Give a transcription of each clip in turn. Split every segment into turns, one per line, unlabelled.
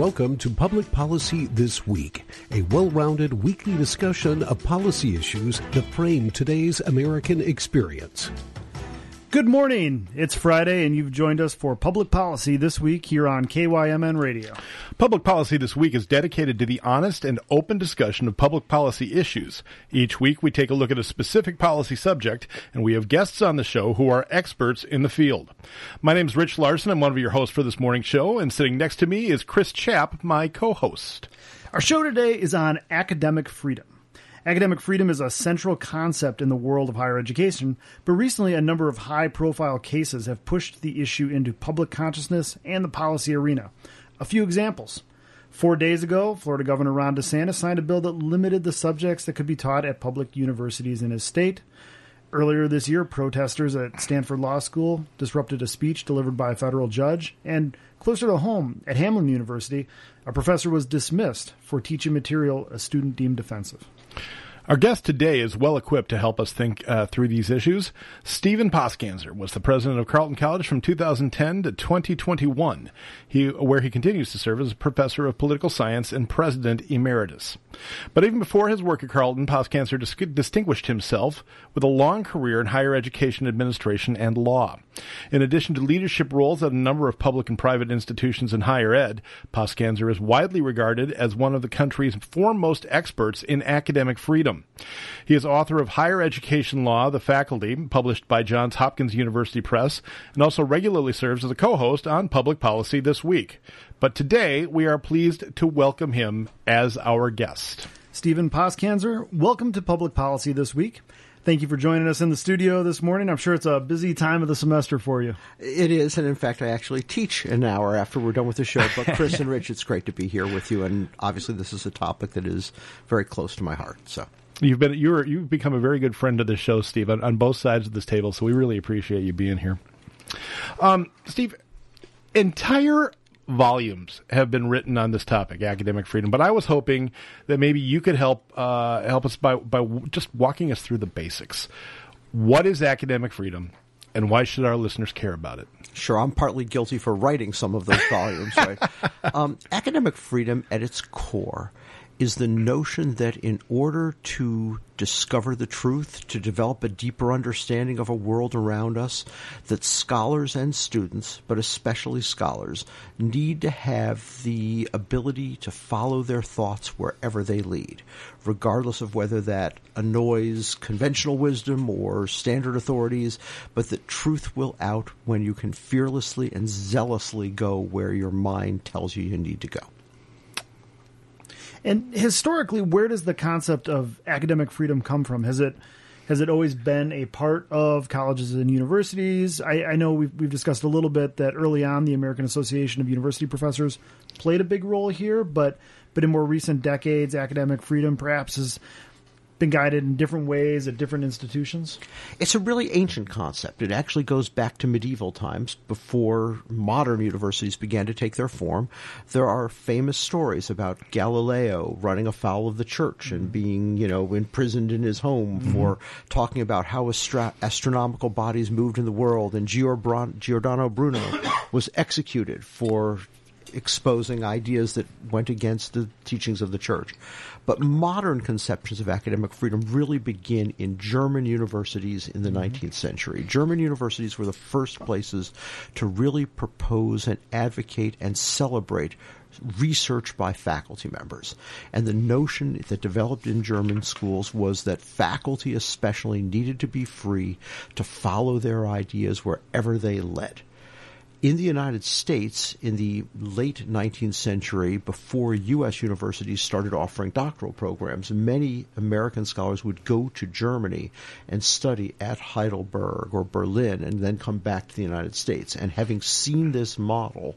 welcome to Public Policy This Week, a well rounded weekly discussion of policy issues that frame today's American experience.
Good morning. It's Friday, and you've joined us for Public Policy This Week here on KYMN Radio.
Public Policy This Week is dedicated to the honest and open discussion of public policy issues. Each week, we take a look at a specific policy subject, and we have guests on the show who are experts in the field. My name is Rich Larson. I'm one of your hosts for this morning's show, and sitting next to me is Chris Chapp, my co host.
Our show today is on academic freedom. Academic freedom is a central concept in the world of higher education, but recently a number of high profile cases have pushed the issue into public consciousness and the policy arena. A few examples. Four days ago, Florida Governor Ron DeSantis signed a bill that limited the subjects that could be taught at public universities in his state. Earlier this year, protesters at Stanford Law School disrupted a speech delivered by a federal judge. And closer to home, at Hamline University, a professor was dismissed for teaching material a student deemed offensive.
Our guest today is well equipped to help us think uh, through these issues. Steven Poskanzer was the president of Carleton College from 2010 to 2021, he, where he continues to serve as a professor of political science and president emeritus. But even before his work at Carleton, Poskanzer dis- distinguished himself with a long career in higher education administration and law. In addition to leadership roles at a number of public and private institutions in higher ed, Poskanzer is widely regarded as one of the country's foremost experts in academic freedom. He is author of Higher Education Law, The Faculty, published by Johns Hopkins University Press, and also regularly serves as a co-host on Public Policy This Week. But today, we are pleased to welcome him as our guest.
Steven Poskanzer, welcome to Public Policy This Week. Thank you for joining us in the studio this morning. I'm sure it's a busy time of the semester for you.
It is, and in fact, I actually teach an hour after we're done with the show. But Chris and Rich, it's great to be here with you, and obviously, this is a topic that is very close to my heart. So.
You've been you're you've become a very good friend of the show, Steve, on, on both sides of this table. So we really appreciate you being here. Um, Steve, entire volumes have been written on this topic, academic freedom. But I was hoping that maybe you could help uh, help us by by just walking us through the basics. What is academic freedom, and why should our listeners care about it?
Sure, I'm partly guilty for writing some of those volumes. Right? Um, academic freedom, at its core, is the notion that in order to discover the truth, to develop a deeper understanding of a world around us, that scholars and students, but especially scholars, need to have the ability to follow their thoughts wherever they lead, regardless of whether that annoys conventional wisdom or standard authorities, but that truth will out when you can fearlessly and zealously go where your mind tells you you need to go.
And historically, where does the concept of academic freedom come from? Has it has it always been a part of colleges and universities? I, I, know we've, we've discussed a little bit that early on the American Association of University Professors played a big role here, but but in more recent decades, academic freedom perhaps has been guided in different ways at different institutions?
It's a really ancient concept. It actually goes back to medieval times before modern universities began to take their form. There are famous stories about Galileo running afoul of the church and being, you know, imprisoned in his home mm-hmm. for talking about how astra- astronomical bodies moved in the world, and Giordano Bruno was executed for exposing ideas that went against the teachings of the church. But modern conceptions of academic freedom really begin in German universities in the mm-hmm. 19th century. German universities were the first places to really propose and advocate and celebrate research by faculty members. And the notion that developed in German schools was that faculty especially needed to be free to follow their ideas wherever they led in the United States, in the late 19th century, before U.S. universities started offering doctoral programs, many American scholars would go to Germany and study at Heidelberg or Berlin and then come back to the United States. And having seen this model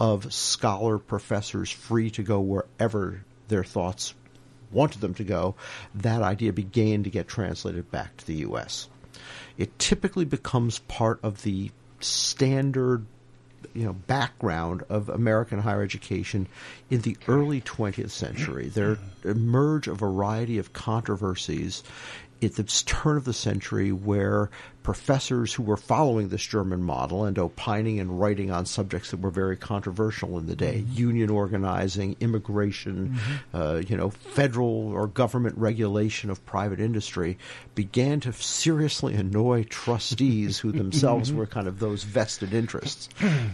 of scholar professors free to go wherever their thoughts wanted them to go, that idea began to get translated back to the U.S. It typically becomes part of the standard you know background of American higher education in the early 20th century. There emerge a variety of controversies at the turn of the century where professors who were following this German model and opining and writing on subjects that were very controversial in the day mm-hmm. union organizing, immigration, mm-hmm. uh, you know, federal or government regulation of private industry began to seriously annoy trustees who themselves were kind of those vested interests.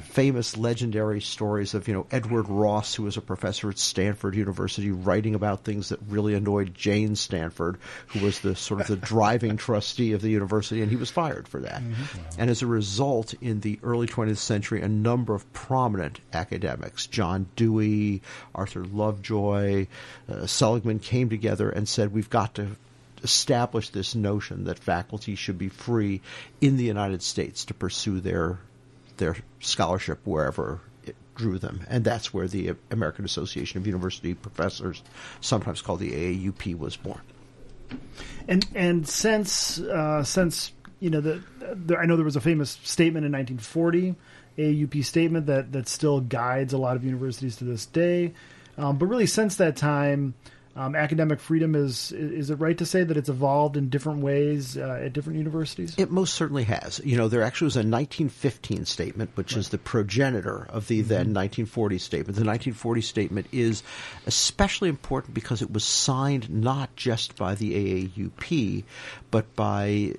Famous legendary stories of, you know, Edward Ross, who was a professor at Stanford University, writing about things that really annoyed Jane Stanford, who was the sort of the driving trustee of the university, and he was fired for that. Mm-hmm. Wow. And as a result, in the early 20th century, a number of prominent academics, John Dewey, Arthur Lovejoy, uh, Seligman, came together and said, we've got to establish this notion that faculty should be free in the United States to pursue their their scholarship wherever it drew them, and that's where the American Association of University Professors, sometimes called the AAUP, was born.
And and since uh, since you know the, the, I know there was a famous statement in 1940, AAUP statement that that still guides a lot of universities to this day. Um, but really, since that time, um, academic freedom is is it right to say that it's evolved in different ways uh, at different universities?
It most certainly has. You know, there actually was a 1915 statement, which right. is the progenitor of the mm-hmm. then 1940 statement. The 1940 statement is especially important because it was signed not just by the AAUP, but by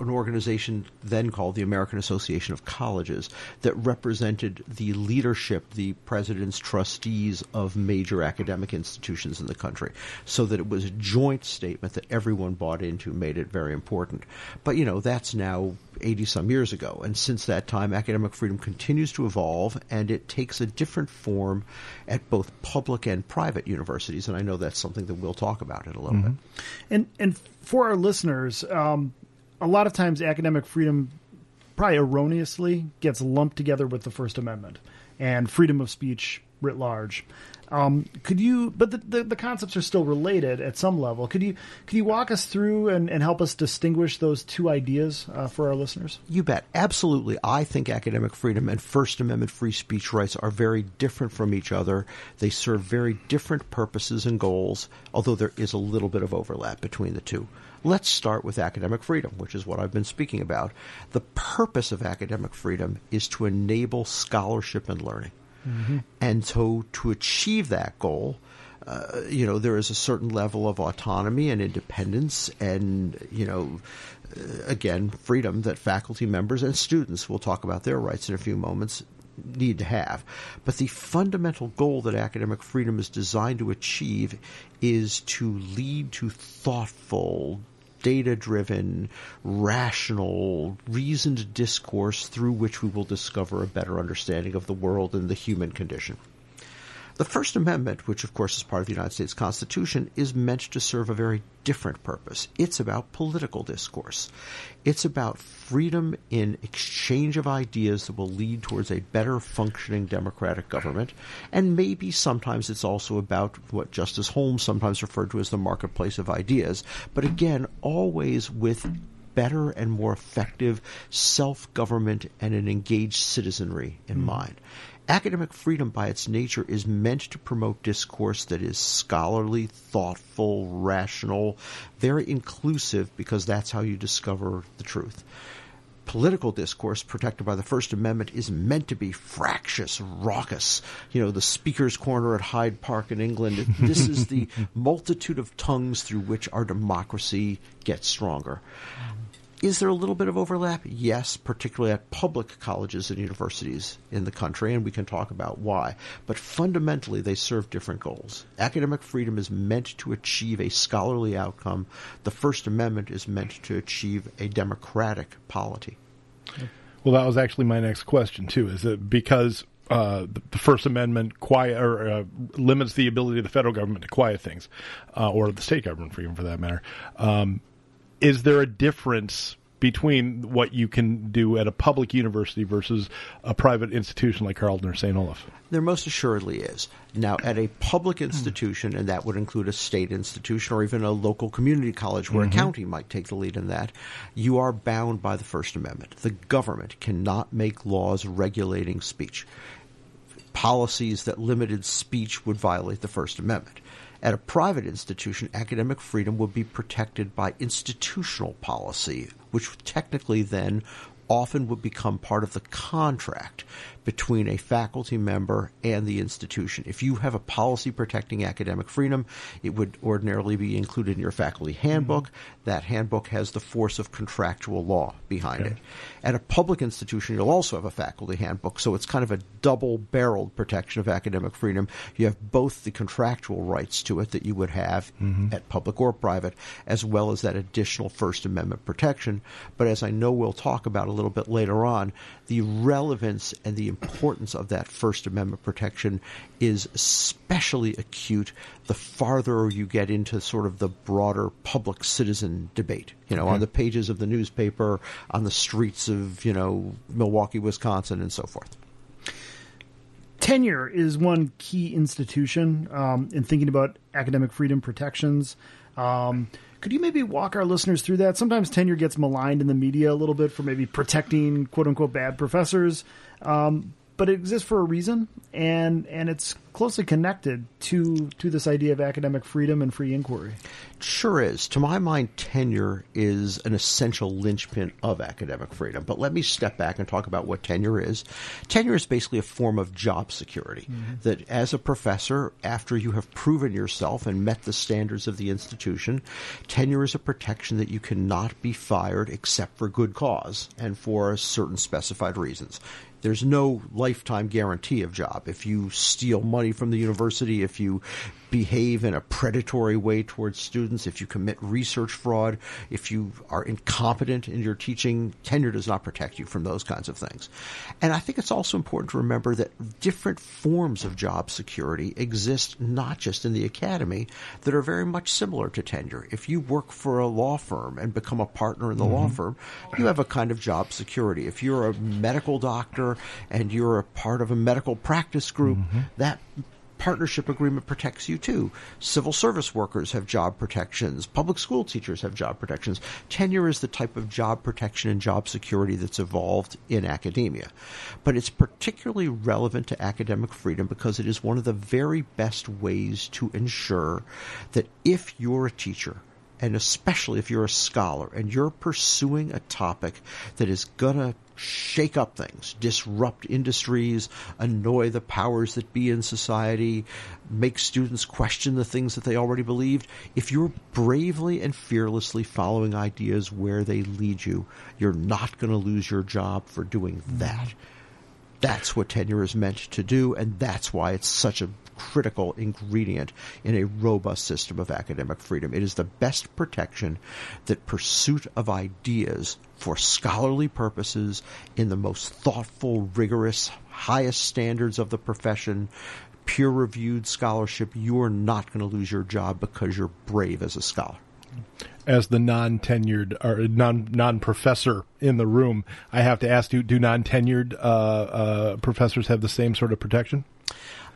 an organization then called the American Association of Colleges that represented the leadership, the president's trustees of major academic institutions in the country so that it was a joint statement that everyone bought into made it very important. But, you know, that's now 80 some years ago. And since that time, academic freedom continues to evolve and it takes a different form at both public and private universities. And I know that's something that we'll talk about in a little mm-hmm.
bit. And, and for our listeners, um, a lot of times academic freedom probably erroneously gets lumped together with the First Amendment and freedom of speech writ large. Um, could you? But the, the, the concepts are still related at some level. Could you could you walk us through and, and help us distinguish those two ideas uh, for our listeners?
You bet, absolutely. I think academic freedom and First Amendment free speech rights are very different from each other. They serve very different purposes and goals, although there is a little bit of overlap between the two. Let's start with academic freedom, which is what I've been speaking about. The purpose of academic freedom is to enable scholarship and learning. Mm-hmm. And so to achieve that goal, uh, you know, there is a certain level of autonomy and independence and, you know, uh, again, freedom that faculty members and students, we'll talk about their rights in a few moments, need to have. But the fundamental goal that academic freedom is designed to achieve is to lead to thoughtful, data driven, rational, reasoned discourse through which we will discover a better understanding of the world and the human condition. The First Amendment, which of course is part of the United States Constitution, is meant to serve a very different purpose. It's about political discourse. It's about freedom in exchange of ideas that will lead towards a better functioning democratic government. And maybe sometimes it's also about what Justice Holmes sometimes referred to as the marketplace of ideas. But again, always with better and more effective self government and an engaged citizenry in mm. mind. Academic freedom, by its nature, is meant to promote discourse that is scholarly, thoughtful, rational, very inclusive, because that's how you discover the truth. Political discourse protected by the First Amendment is meant to be fractious, raucous. You know, the Speaker's Corner at Hyde Park in England. This is the multitude of tongues through which our democracy gets stronger. Is there a little bit of overlap? Yes, particularly at public colleges and universities in the country, and we can talk about why. But fundamentally, they serve different goals. Academic freedom is meant to achieve a scholarly outcome. The First Amendment is meant to achieve a democratic polity.
Well, that was actually my next question too. Is it because uh, the, First Amendment quiet or uh, limits the ability of the federal government to quiet things, uh, or the state government, for even for that matter? Um, is there a difference between what you can do at a public university versus a private institution like Carleton or St. Olaf?
There most assuredly is. Now, at a public hmm. institution, and that would include a state institution or even a local community college where mm-hmm. a county might take the lead in that, you are bound by the First Amendment. The government cannot make laws regulating speech. Policies that limited speech would violate the First Amendment At a private institution, academic freedom would be protected by institutional policy, which technically then often would become part of the contract between a faculty member and the institution. If you have a policy protecting academic freedom, it would ordinarily be included in your faculty handbook. Mm-hmm. That handbook has the force of contractual law behind okay. it. At a public institution, you'll also have a faculty handbook, so it's kind of a double barreled protection of academic freedom. You have both the contractual rights to it that you would have mm-hmm. at public or private, as well as that additional First Amendment protection. But as I know we'll talk about a little bit later on, the relevance and the importance of that First Amendment protection is especially acute the farther you get into sort of the broader public citizen debate. You know, okay. on the pages of the newspaper, on the streets of, you know, Milwaukee, Wisconsin, and so forth
tenure is one key institution um, in thinking about academic freedom protections. Um, could you maybe walk our listeners through that? Sometimes tenure gets maligned in the media a little bit for maybe protecting quote unquote bad professors. Um, but it exists for a reason, and and it's closely connected to to this idea of academic freedom and free inquiry.
sure is. To my mind, tenure is an essential linchpin of academic freedom. But let me step back and talk about what tenure is. Tenure is basically a form of job security. Mm-hmm. That as a professor, after you have proven yourself and met the standards of the institution, tenure is a protection that you cannot be fired except for good cause and for certain specified reasons there's no lifetime guarantee of job. If you steal money from the university, if you behave in a predatory way towards students, if you commit research fraud, if you are incompetent in your teaching, tenure does not protect you from those kinds of things. And I think it's also important to remember that different forms of job security exist not just in the academy that are very much similar to tenure. If you work for a law firm and become a partner in the mm-hmm. law firm, you have a kind of job security. If you're a medical doctor and you're a part of a medical practice group, mm-hmm. that partnership agreement protects you too. Civil service workers have job protections. Public school teachers have job protections. Tenure is the type of job protection and job security that's evolved in academia. But it's particularly relevant to academic freedom because it is one of the very best ways to ensure that if you're a teacher, and especially if you're a scholar and you're pursuing a topic that is going to shake up things, disrupt industries, annoy the powers that be in society, make students question the things that they already believed. If you're bravely and fearlessly following ideas where they lead you, you're not going to lose your job for doing that. Mm-hmm. That's what tenure is meant to do, and that's why it's such a critical ingredient in a robust system of academic freedom. It is the best protection that pursuit of ideas for scholarly purposes in the most thoughtful, rigorous, highest standards of the profession, peer reviewed scholarship, you are not going to lose your job because you're brave as a scholar
as the non-tenured or non non-professor in the room, I have to ask you: Do non-tenured uh, uh, professors have the same sort of protection?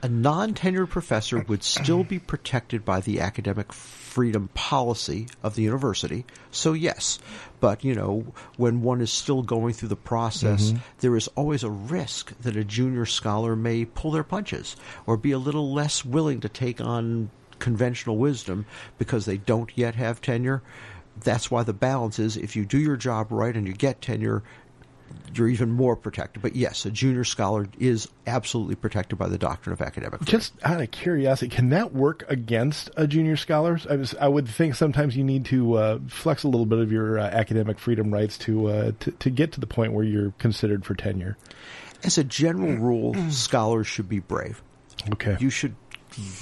A non tenured professor would still be protected by the academic freedom policy of the university. So, yes, but you know, when one is still going through the process, mm-hmm. there is always a risk that a junior scholar may pull their punches or be a little less willing to take on conventional wisdom because they don't yet have tenure. That's why the balance is if you do your job right and you get tenure, you're even more protected. But yes, a junior scholar is absolutely protected by the doctrine of academic freedom.
Just out of curiosity, can that work against a junior scholar? I, was, I would think sometimes you need to uh, flex a little bit of your uh, academic freedom rights to, uh, to to get to the point where you're considered for tenure.
As a general rule, scholars should be brave.
Okay,
you should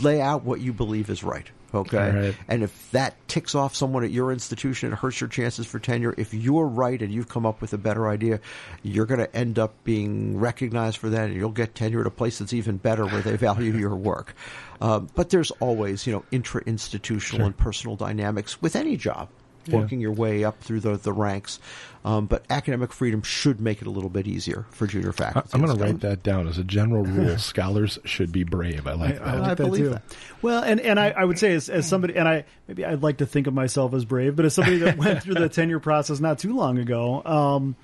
lay out what you believe is right. Okay. Right. And if that ticks off someone at your institution, it hurts your chances for tenure. If you're right and you've come up with a better idea, you're going to end up being recognized for that and you'll get tenure at a place that's even better where they value your work. Um, but there's always, you know, intra institutional sure. and personal dynamics with any job working yeah. your way up through the, the ranks. Um, but academic freedom should make it a little bit easier for junior faculty.
I'm going to write that down as a general rule. scholars should be brave. I like I, that. I,
like
I
that believe too. that. Well, and, and I, I would say as, as somebody, and I maybe I'd like to think of myself as brave, but as somebody that went through the tenure process not too long ago, um,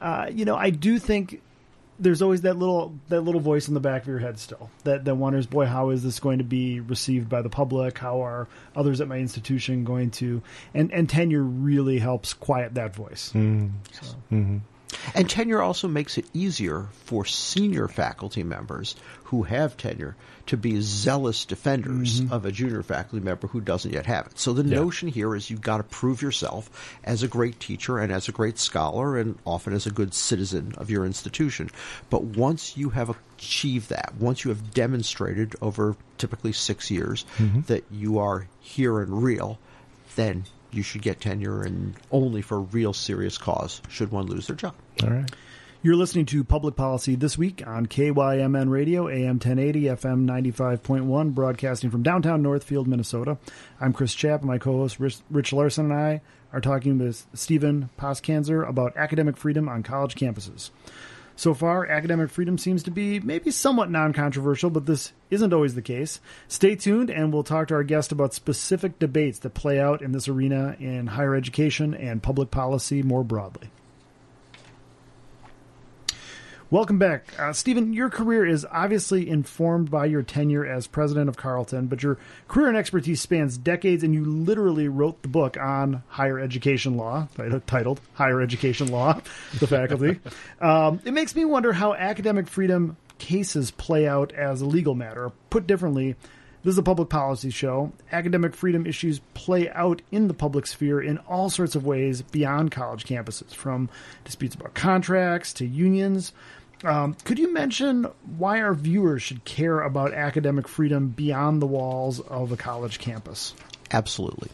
uh, you know, I do think there's always that little that little voice in the back of your head still that that wonders, boy, how is this going to be received by the public? How are others at my institution going to? And and tenure really helps quiet that voice.
Mm.
So.
Mm-hmm.
And tenure also makes it easier for senior faculty members who have tenure to be zealous defenders
Mm-hmm.
of a junior faculty member who doesn't yet have it. So the
Yeah.
notion here is you've got to prove yourself as a great teacher and as a great scholar and often as a good citizen of your institution. But once you have achieved that, once you have demonstrated over typically six years that you are here and real, then you should get tenure and only for real serious cause should one lose their job.
All right.
You're listening to Public Policy This Week on KYMN Radio, AM 1080, FM 95.1, broadcasting from downtown Northfield, Minnesota. I'm Chris Chapp, and my co host Rich, Rich Larson and I are talking with Steven Poskanzer about academic freedom on college campuses. So far, academic freedom seems to be maybe somewhat non controversial, but this isn't always the case. Stay tuned, and we'll talk to our guest about specific debates that play out in this arena in higher education and public policy more broadly. Welcome back. Uh, Steven, your career is obviously informed by your tenure as president of Carleton, but your career and expertise spans decades, and you literally wrote the book on higher education law, titled Higher Education Law, the faculty. um, it makes me wonder how academic freedom cases play out as a legal matter. Put differently, this is a public policy show. Academic freedom issues play out in the public sphere in all sorts of ways beyond college campuses, from disputes about contracts to unions. Um, could you mention why our viewers should care about academic freedom beyond the walls of a college campus?
Absolutely.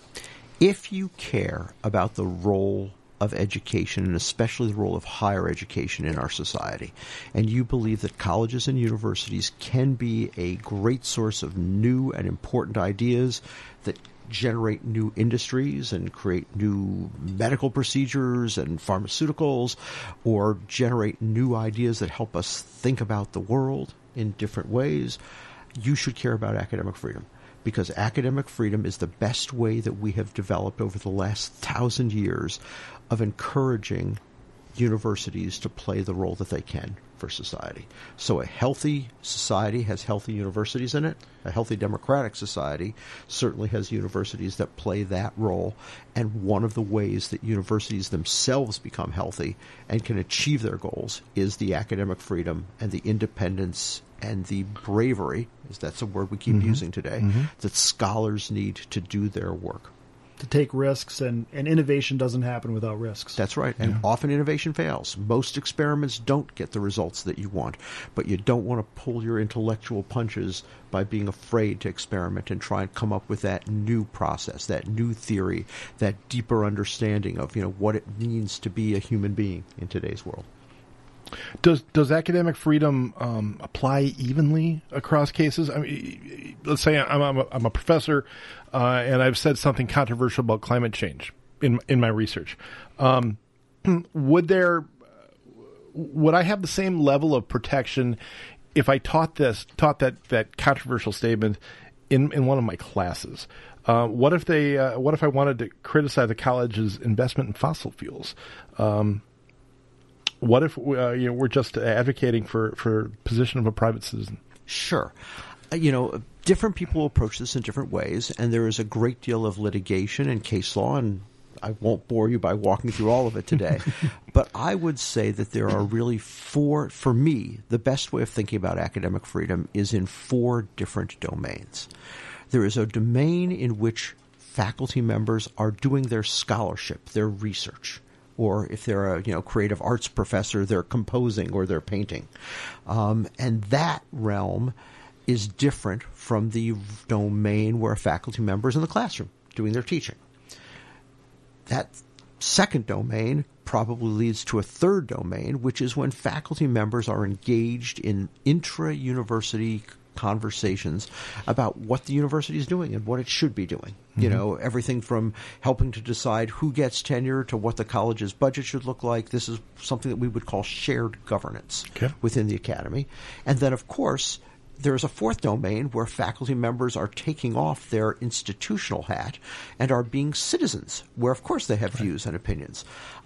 If you care about the role of education and especially the role of higher education in our society, and you believe that colleges and universities can be a great source of new and important ideas that generate new industries and create new medical procedures and pharmaceuticals or generate new ideas that help us think about the world in different ways, you should care about academic freedom. Because academic freedom is the best way that we have developed over the last thousand years of encouraging universities to play the role that they can for society. So a healthy society has healthy universities in it. A healthy democratic society certainly has universities that play that role. And one of the ways that universities themselves become healthy and can achieve their goals is the academic freedom and the independence and the bravery, is that's a word we keep mm-hmm. using today, mm-hmm. that scholars need to do their work.
To take risks, and, and innovation doesn't happen without risks.
That's right. And often innovation fails. Most experiments don't get the results that you want, but you don't want to pull your intellectual punches by being afraid to experiment and try and come up with that new process, that new theory, that deeper understanding of, you know, what it means to be a human being in today's world.
Does does academic freedom um, apply evenly across cases? I mean, let's say I'm, I'm, a, I'm a professor, uh, and I've said something controversial about climate change in in my research. Um, would there would I have the same level of protection if I taught this taught that that controversial statement in in one of my classes? Uh, what if they? Uh, what if I wanted to criticize the college's investment in fossil fuels? Um, what if uh, you know we're just advocating for for position of a private citizen?
Sure. Uh, you know, different people approach this in different ways, and there is a great deal of litigation and case law, and I won't bore you by walking through all of it today. but I would say that there are really four, for me, the best way of thinking about academic freedom is in four different domains. There is a domain in which faculty members are doing their scholarship, their research or if they're a you know creative arts professor, they're composing or they're painting, um, and that realm is different from the domain where a faculty member is in the classroom doing their teaching. That second domain probably leads to a third domain, which is when faculty members are engaged in intra university conversations about what the university is doing and what it should be doing. You mm-hmm. know, everything from helping to decide who gets tenure to what the college's budget should look like. This is something that we would call shared governance
Okay.
within the academy. And then, of course, there's a fourth domain where faculty members are taking off their institutional hat and are being citizens, where, of course, they have views and opinions.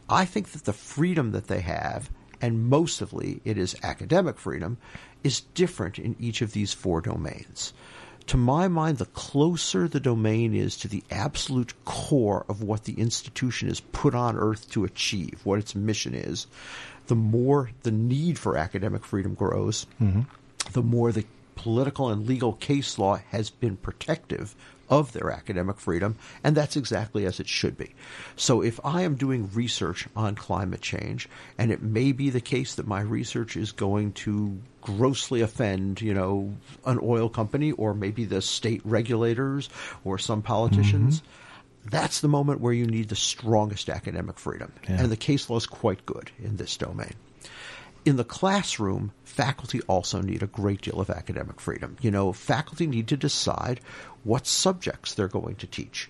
I think that the freedom that they have and mostly it is academic freedom, is different in each of these four domains. To my mind, the closer the domain is to the absolute core of what the institution is put on earth to achieve, what its mission is, the more the need for academic freedom grows, mm-hmm. the more the political and legal case law has been protective of their academic freedom, and that's exactly as it should be. So if I am doing research on climate change, and it may be the case that my research is going to grossly offend, you know, an oil company or maybe the state regulators or some politicians. Mm-hmm that's the moment where you need the strongest academic freedom. Yeah. And the case law is quite good in this domain. In the classroom, faculty also need a great deal of academic freedom. You know, faculty need to decide what subjects they're going to teach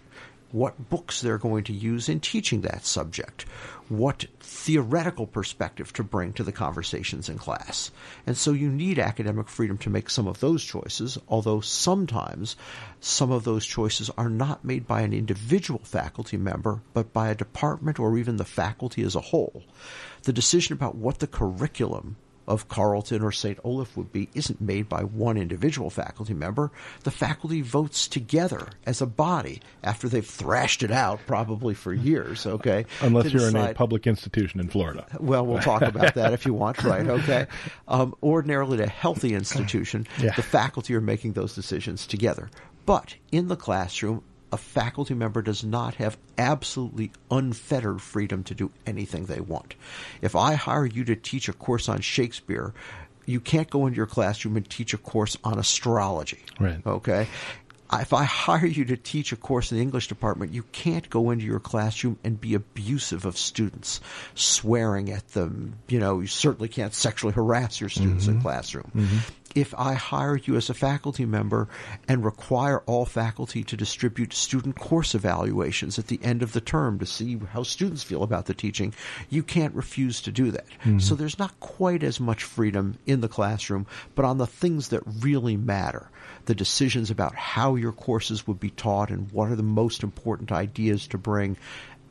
what books they're going to use in teaching that subject, what theoretical perspective to bring to the conversations in class. And so you need academic freedom to make some of those choices, although sometimes some of those choices are not made by an individual faculty member, but by a department or even the faculty as a whole. The decision about what the curriculum of Carleton or St. Olaf would be isn't made by one individual faculty member. The faculty votes together as a body after they've thrashed it out probably for years, okay?
Unless you're decide, in a public institution in Florida.
Well, we'll talk about that if you want, right? Okay. Um, ordinarily, a healthy institution, yeah. the faculty are making those decisions together. But in the classroom, a faculty member does not have absolutely unfettered freedom to do anything they want. If I hire you to teach a course on Shakespeare, you can't go into your classroom and teach a course on astrology.
Right.
Okay if I hire you to teach a course in the English department, you can't go into your classroom and be abusive of students, swearing at them. You know, you certainly can't sexually harass your students mm-hmm. in classroom. Mm-hmm. If I hire you as a faculty member and require all faculty to distribute student course evaluations at the end of the term to see how students feel about the teaching, you can't refuse to do that. Mm-hmm. So there's not quite as much freedom in the classroom, but on the things that really matter the decisions about how your courses would be taught and what are the most important ideas to bring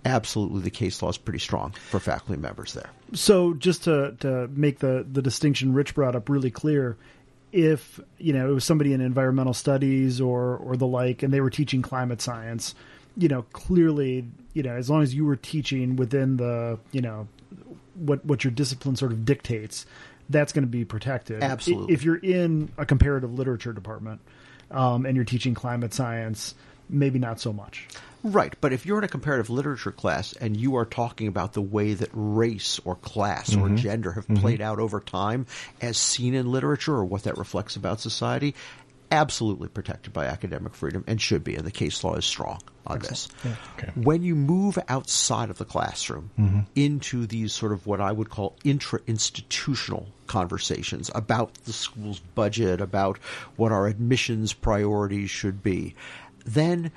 absolutely the case law is pretty strong for faculty members there.
So just to, to make the, the distinction Rich brought up really clear, if you know it was somebody in environmental studies or or the like and they were teaching climate science, you know, clearly, you know, as long as you were teaching within the, you know, what what your discipline sort of dictates, that's going to be protected.
Absolutely.
If you're in a comparative literature department um, and you're teaching climate science, maybe not so much.
Right, but if you're in a comparative literature class and you are talking about the way that race or class mm-hmm. or gender have mm-hmm. played out over time as seen in literature or what that reflects about society, absolutely protected by academic freedom and should be, and the case law is strong on Excellent. this. Yeah. Okay. When you move outside of the classroom mm-hmm. into these sort of what I would call intra institutional conversations about the school's budget, about what our admissions priorities should be, then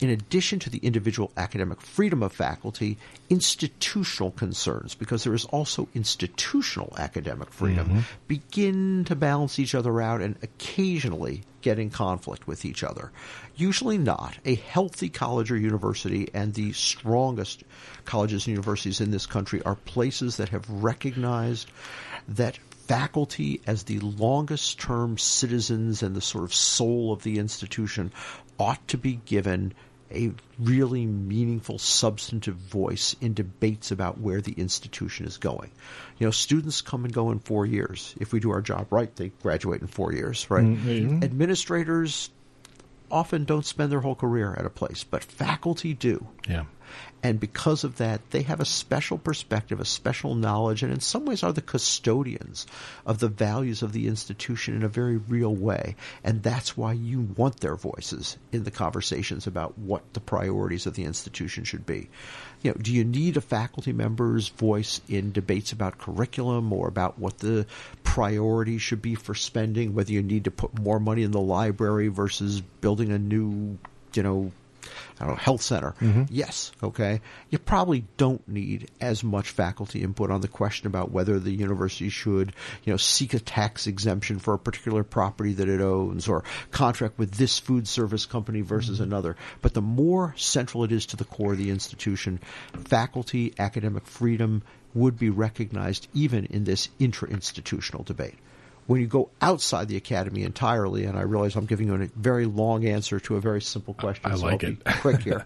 in addition to the individual academic freedom of faculty, institutional concerns, because there is also institutional academic freedom, mm-hmm. begin to balance each other out and occasionally get in conflict with each other. Usually not. A healthy college or university and the strongest colleges and universities in this country are places that have recognized that faculty as the longest term citizens and the sort of soul of the institution ought to be given a really meaningful, substantive voice in debates about where the institution is going. You know, students come and go in four years. If we do our job right, they graduate in four years, right? Mm-hmm. Administrators often don't spend their whole career at a place, but faculty do.
Yeah.
And because of that, they have a special perspective, a special knowledge, and in some ways are the custodians of the values of the institution in a very real way. And that's why you want their voices in the conversations about what the priorities of the institution should be. You know, do you need a faculty member's voice in debates about curriculum or about what the priority should be for spending, whether you need to put more money in the library versus building a new, you know, I don't know, health center. Mm-hmm. Yes, okay. You probably don't need as much faculty input on the question about whether the university should, you know, seek a tax exemption for a particular property that it owns or contract with this food service company versus mm-hmm. another. But the more central it is to the core of the institution, faculty, academic freedom, would be recognized even in this intra-institutional debate. When you go outside the academy entirely, and I realize I'm giving you a very long answer to a very simple question,
I
so
like
I'll
it.
be quick here.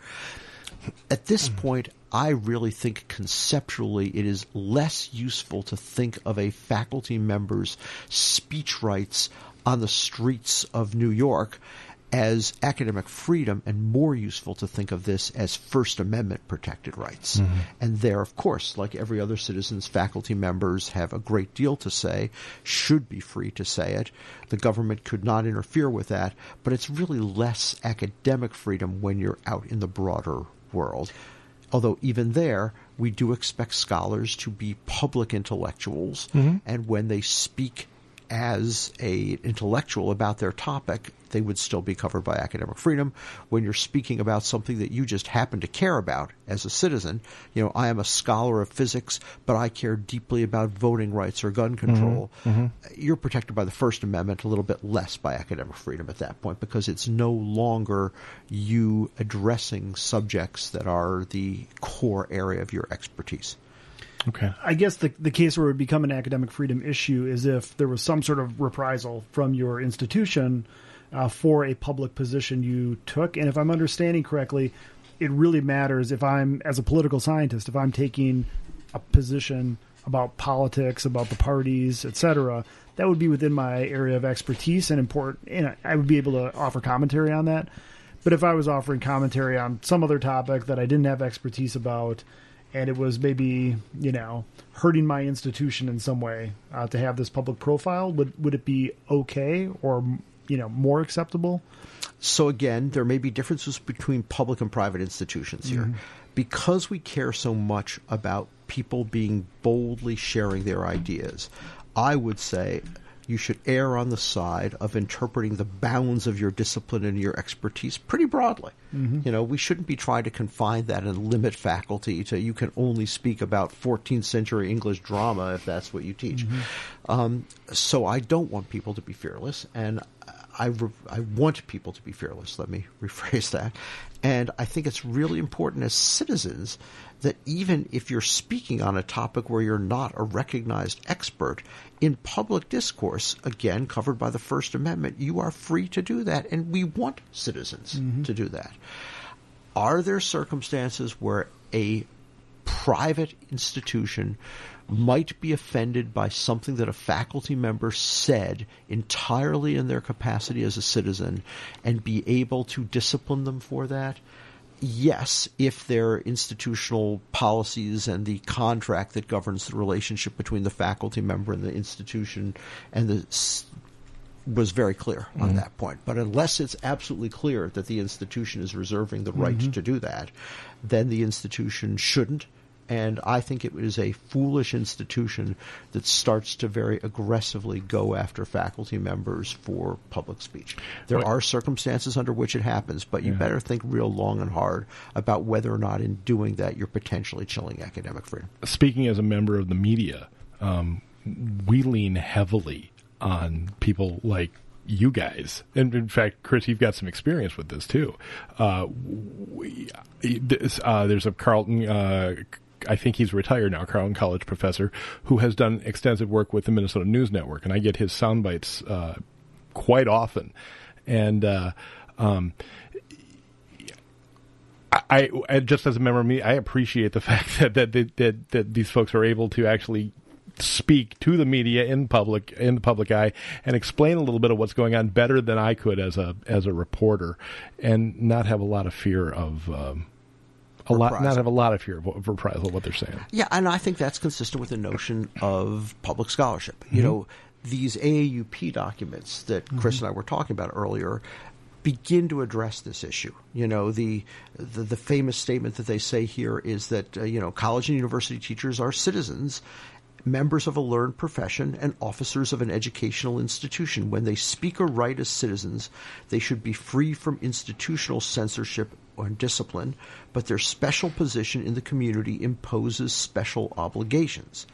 At this point, I really think conceptually it is less useful to think of a faculty member's speech rights on the streets of New York as academic freedom and more useful to think of this as First Amendment protected rights. Mm-hmm. And there, of course, like every other citizens, faculty members have a great deal to say, should be free to say it. The government could not interfere with that, but it's really less academic freedom when you're out in the broader world. Although even there, we do expect scholars to be public intellectuals, mm-hmm. and when they speak as a intellectual about their topic, they would still be covered by academic freedom. When you're speaking about something that you just happen to care about as a citizen, you know, I am a scholar of physics, but I care deeply about voting rights or gun control. Mm-hmm. Mm-hmm. You're protected by the First Amendment a little bit less by academic freedom at that point because it's no longer you addressing subjects that are the core area of your expertise.
Okay.
I guess the the case where it would become an academic freedom issue is if there was some sort of reprisal from your institution uh, for a public position you took. And if I'm understanding correctly, it really matters if I'm, as a political scientist, if I'm taking a position about politics, about the parties, etc. That would be within my area of expertise and important. And I would be able to offer commentary on that. But if I was offering commentary on some other topic that I didn't have expertise about, and it was maybe you know hurting my institution in some way uh, to have this public profile, would would it be okay or you know more acceptable?
So again, there may be differences between public and private institutions here. Because we care so much about people being boldly sharing their ideas, I would say you should err on the side of interpreting the bounds of your discipline and your expertise pretty broadly. You know, we shouldn't be trying to confine that and limit faculty to you can only speak about 14th century English drama if that's what you teach. Um, so I don't want people to be fearless, and I, re- I want people to be fearless. Let me rephrase that. And I think it's really important as citizens that even if you're speaking on a topic where you're not a recognized expert, in public discourse, again covered by the First Amendment, you are free to do that, and we want citizens mm-hmm. to do that. Are there circumstances where a private institution might be offended by something that a faculty member said entirely in their capacity as a citizen and be able to discipline them for that? Yes, if their institutional policies and the contract that governs the relationship between the faculty member and the institution and the was very clear on mm-hmm. that point. But unless it's absolutely clear that the institution is reserving the right mm-hmm. to do that, then the institution shouldn't. And I think it is a foolish institution that starts to very aggressively go after faculty members for public speech. There
Right.
are circumstances under which it happens, but you better think real long and hard about whether or not in doing that you're potentially chilling academic freedom.
Speaking as a member of the media, um, we lean heavily on people like you guys. And in fact, Chris, you've got some experience with this too. Uh, we, this, uh, there's a Carleton uh, I think he's retired now, Carleton College professor, who has done extensive work with the Minnesota News Network, and I get his sound bites uh, quite often. And uh, um, I, I just as a member of me, I appreciate the fact that that, that that that these folks are able to actually speak to the media in public in the public eye and explain a little bit of what's going on better than I could as a as a reporter, and not have a lot of fear of. Um, a lot, not have a lot of fear of, of reprisal. What they're saying.
Yeah, and I think that's consistent with the notion of public scholarship. You know, these AAUP documents that Chris and I were talking about earlier begin to address this issue. You know, the the, the famous statement that they say here is that uh, you know college and university teachers are citizens. Members of a learned profession and officers of an educational institution. When they speak or write as citizens, they should be free from institutional censorship or discipline, but their special position in the community imposes special obligations.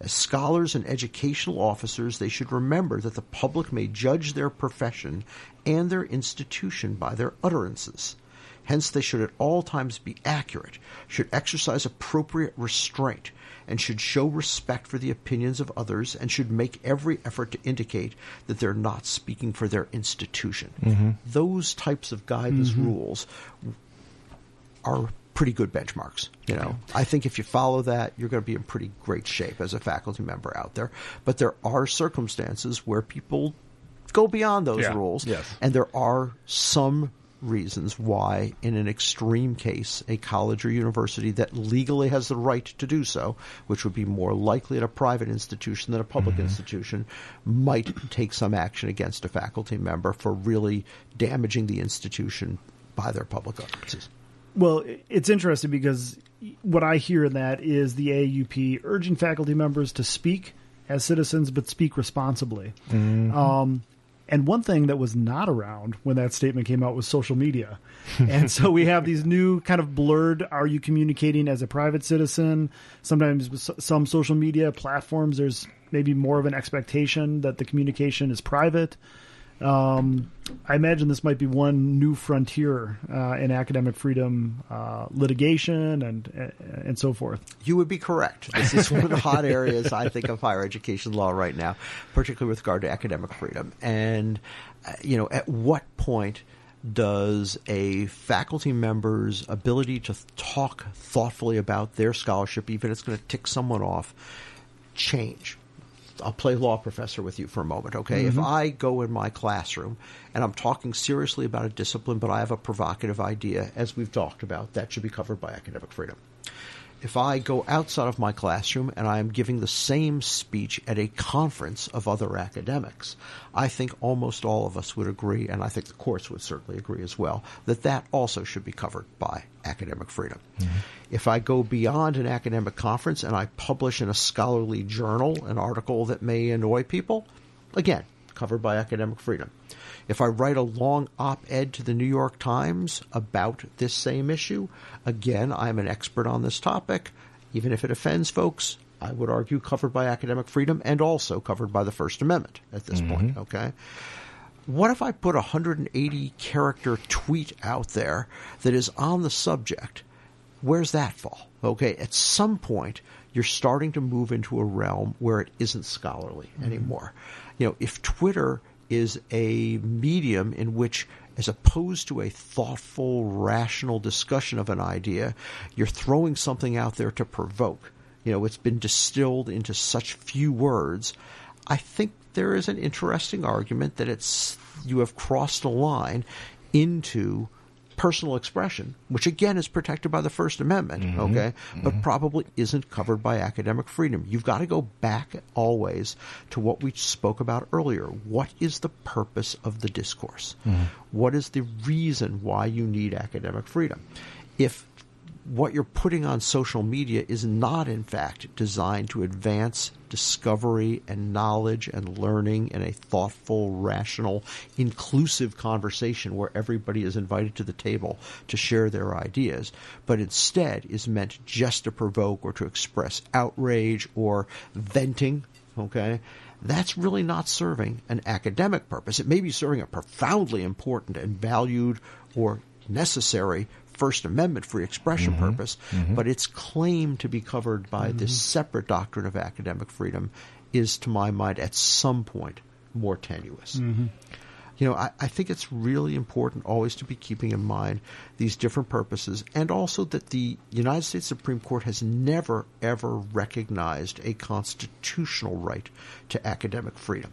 As scholars and educational officers, they should remember that the public may judge their profession and their institution by their utterances. Hence, they should at all times be accurate, should exercise appropriate restraint, and should show respect for the opinions of others and should make every effort to indicate that they're not speaking for their institution. Mm-hmm. Those types of guidance mm-hmm. rules are pretty good benchmarks. You know, I think if you follow that, you're going to be in pretty great shape as a faculty member out there. But there are circumstances where people go beyond those
Yeah.
rules,
Yes.
and there are some reasons why, in an extreme case, a college or university that legally has the right to do so, which would be more likely at a private institution than a public mm-hmm. institution, might take some action against a faculty member for really damaging the institution by their public utterances.
Well, it's interesting because what I hear in that is the AAUP urging faculty members to speak as citizens, but speak responsibly. Um, and one thing that was not around when that statement came out was social media. and so we have these new kind of blurred are you communicating as a private citizen? Sometimes with some social media platforms, there's maybe more of an expectation that the communication is private. Um, I imagine this might be one new frontier uh, in academic freedom uh, litigation and and so forth.
You would be correct. This is one of the hot areas I think of higher education law right now, particularly with regard to academic freedom. And uh, you know, at what point does a faculty member's ability to talk thoughtfully about their scholarship, even if it's going to tick someone off, change? I'll play law professor with you for a moment, okay? If mm-hmm. I go in my classroom and I'm talking seriously about a discipline, but I have a provocative idea, as we've talked about, that should be covered by academic freedom. If I go outside of my classroom and I am giving the same speech at a conference of other academics, I think almost all of us would agree, and I think the courts would certainly agree as well, that that also should be covered by academic freedom. Mm-hmm. If I go beyond an academic conference and I publish in a scholarly journal an article that may annoy people, again, covered by academic freedom. If I write a long op ed to the New York Times about this same issue, again, I'm an expert on this topic. Even if it offends folks, I would argue covered by academic freedom and also covered by the First Amendment at this mm-hmm. point, okay? What if I put a 180 character tweet out there that is on the subject? Where's that fall? Okay, at some point, you're starting to move into a realm where it isn't scholarly mm-hmm. anymore. You know, if Twitter is a medium in which as opposed to a thoughtful, rational discussion of an idea, you're throwing something out there to provoke. You know, it's been distilled into such few words. I think there is an interesting argument that it's you have crossed a line into personal expression, which again is protected by the First Amendment, mm-hmm. okay, mm-hmm. but probably isn't covered by academic freedom. You've got to go back always to what we spoke about earlier. What is the purpose of the discourse? Mm-hmm. What is the reason why you need academic freedom? If what you're putting on social media is not, in fact, designed to advance discovery and knowledge and learning in a thoughtful, rational, inclusive conversation where everybody is invited to the table to share their ideas, but instead is meant just to provoke or to express outrage or venting, okay? That's really not serving an academic purpose. It may be serving a profoundly important and valued or necessary First Amendment free expression mm-hmm. purpose, mm-hmm. but its claim to be covered by this mm-hmm. separate doctrine of academic freedom is, to my mind, at some point more tenuous. You know, I, I think it's really important always to be keeping in mind these different purposes and also that the United States Supreme Court has never, ever recognized a constitutional right to academic freedom.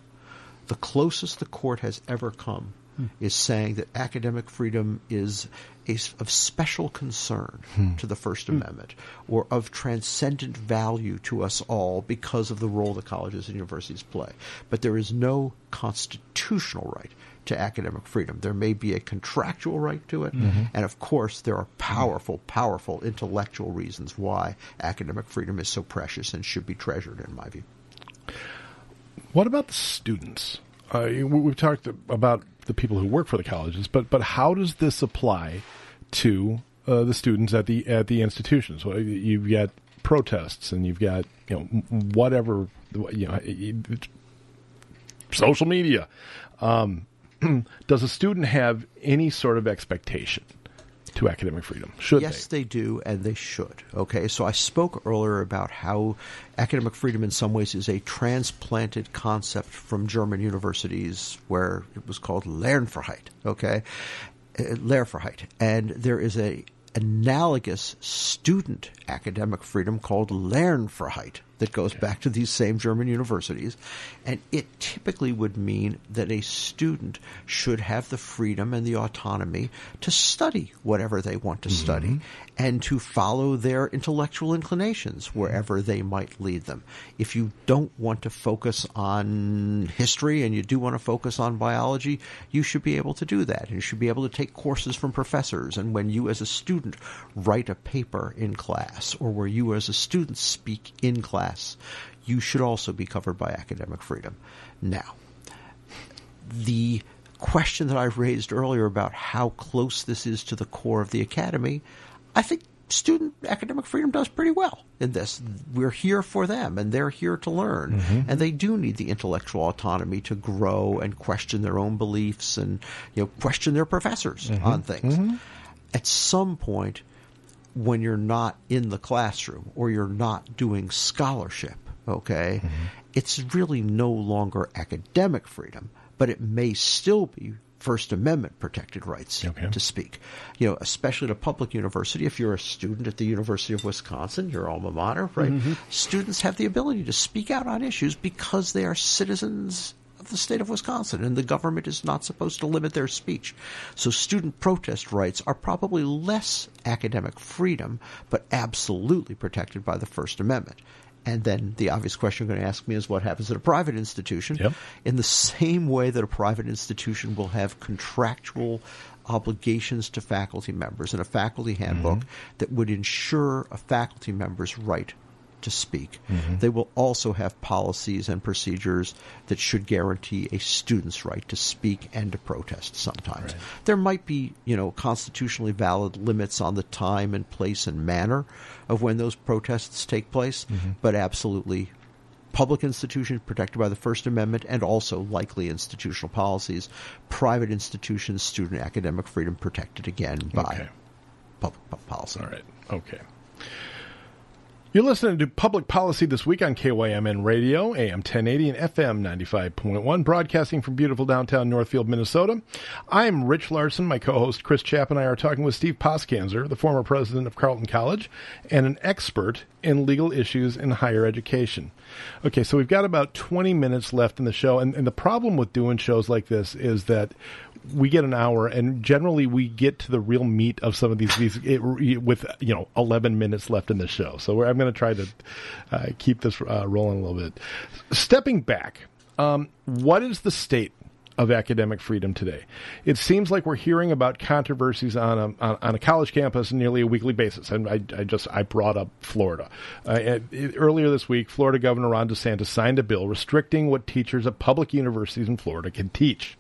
The closest the court has ever come Hmm. is saying that academic freedom is a, of special concern hmm. to the First hmm. Amendment or of transcendent value to us all because of the role that colleges and universities play. But there is no constitutional right to academic freedom. There may be a contractual right to it, mm-hmm. and of course, there are powerful, powerful intellectual reasons why academic freedom is so precious and should be treasured, in my view.
What about the students? Uh, we've talked about the people who work for the colleges, but but how does this apply to uh, the students at the at the institutions? Well, you've got protests and you've got you know whatever you know social media. Um, does a student have any sort of expectation to academic freedom? Should
yes,
they?
they do, and they should. Okay, so I spoke earlier about how academic freedom, in some ways, is a transplanted concept from German universities, where it was called Lernfreiheit. Okay, uh, Lehrfreiheit, and there is a analogous student academic freedom called Lernfreiheit that goes back to these same German universities. And it typically would mean that a student should have the freedom and the autonomy to study whatever they want to mm-hmm. study and to follow their intellectual inclinations wherever they might lead them. If you don't want to focus on history and you do want to focus on biology, you should be able to do that. And you should be able to take courses from professors. And when you as a student write a paper in class or where you as a student speak in class, class, you should also be covered by academic freedom. Now, the question that I raised earlier about how close this is to the core of the academy, I think student academic freedom does pretty well in this. We're here for them and they're here to learn. Mm-hmm. And they do need the intellectual autonomy to grow and question their own beliefs and you know question their professors mm-hmm. on things. Mm-hmm. At some point when you're not in the classroom or you're not doing scholarship, okay, mm-hmm. it's really no longer academic freedom, but it may still be First Amendment protected rights okay. to speak. You know, especially at a public university, if you're a student at the University of Wisconsin, your alma mater, right? Mm-hmm. Students have the ability to speak out on issues because they are citizens of the state of Wisconsin, and the government is not supposed to limit their speech. So student protest rights are probably less academic freedom, but absolutely protected by the First Amendment. And then the obvious question you're going to ask me is what happens at a private institution?
Yep.
In the same way that a private institution will have contractual obligations to faculty members and a faculty handbook mm-hmm. that would ensure a faculty member's right to speak. Mm-hmm. They will also have policies and procedures that should guarantee a student's right to speak and to protest sometimes. Right. There might be, you know, constitutionally valid limits on the time and place and manner of when those protests take place, mm-hmm. but absolutely public institutions protected by the First Amendment and also likely institutional policies, private institutions, student academic freedom protected again by okay. public policy.
All right. Okay. You're listening to Public Policy This Week on KYMN Radio, AM 1080 and FM 95.1, broadcasting from beautiful downtown Northfield, Minnesota. I'm Rich Larson. My co-host Chris Chapp and I are talking with Steve Poskanzer, the former president of Carleton College and an expert in legal issues in higher education. Okay, so we've got about 20 minutes left in the show, and, and the problem with doing shows like this is that we get an hour, and generally we get to the real meat of some of these these it, with you know eleven minutes left in the show. So I'm going to try to uh, keep this uh, rolling a little bit. Stepping back, um, what is the state of academic freedom today. It seems like we're hearing about controversies on a on, on a college campus nearly a weekly basis. And I, I just I brought up Florida uh, it, earlier this week. Florida Governor Ron DeSantis signed a bill restricting what teachers at public universities in Florida can teach.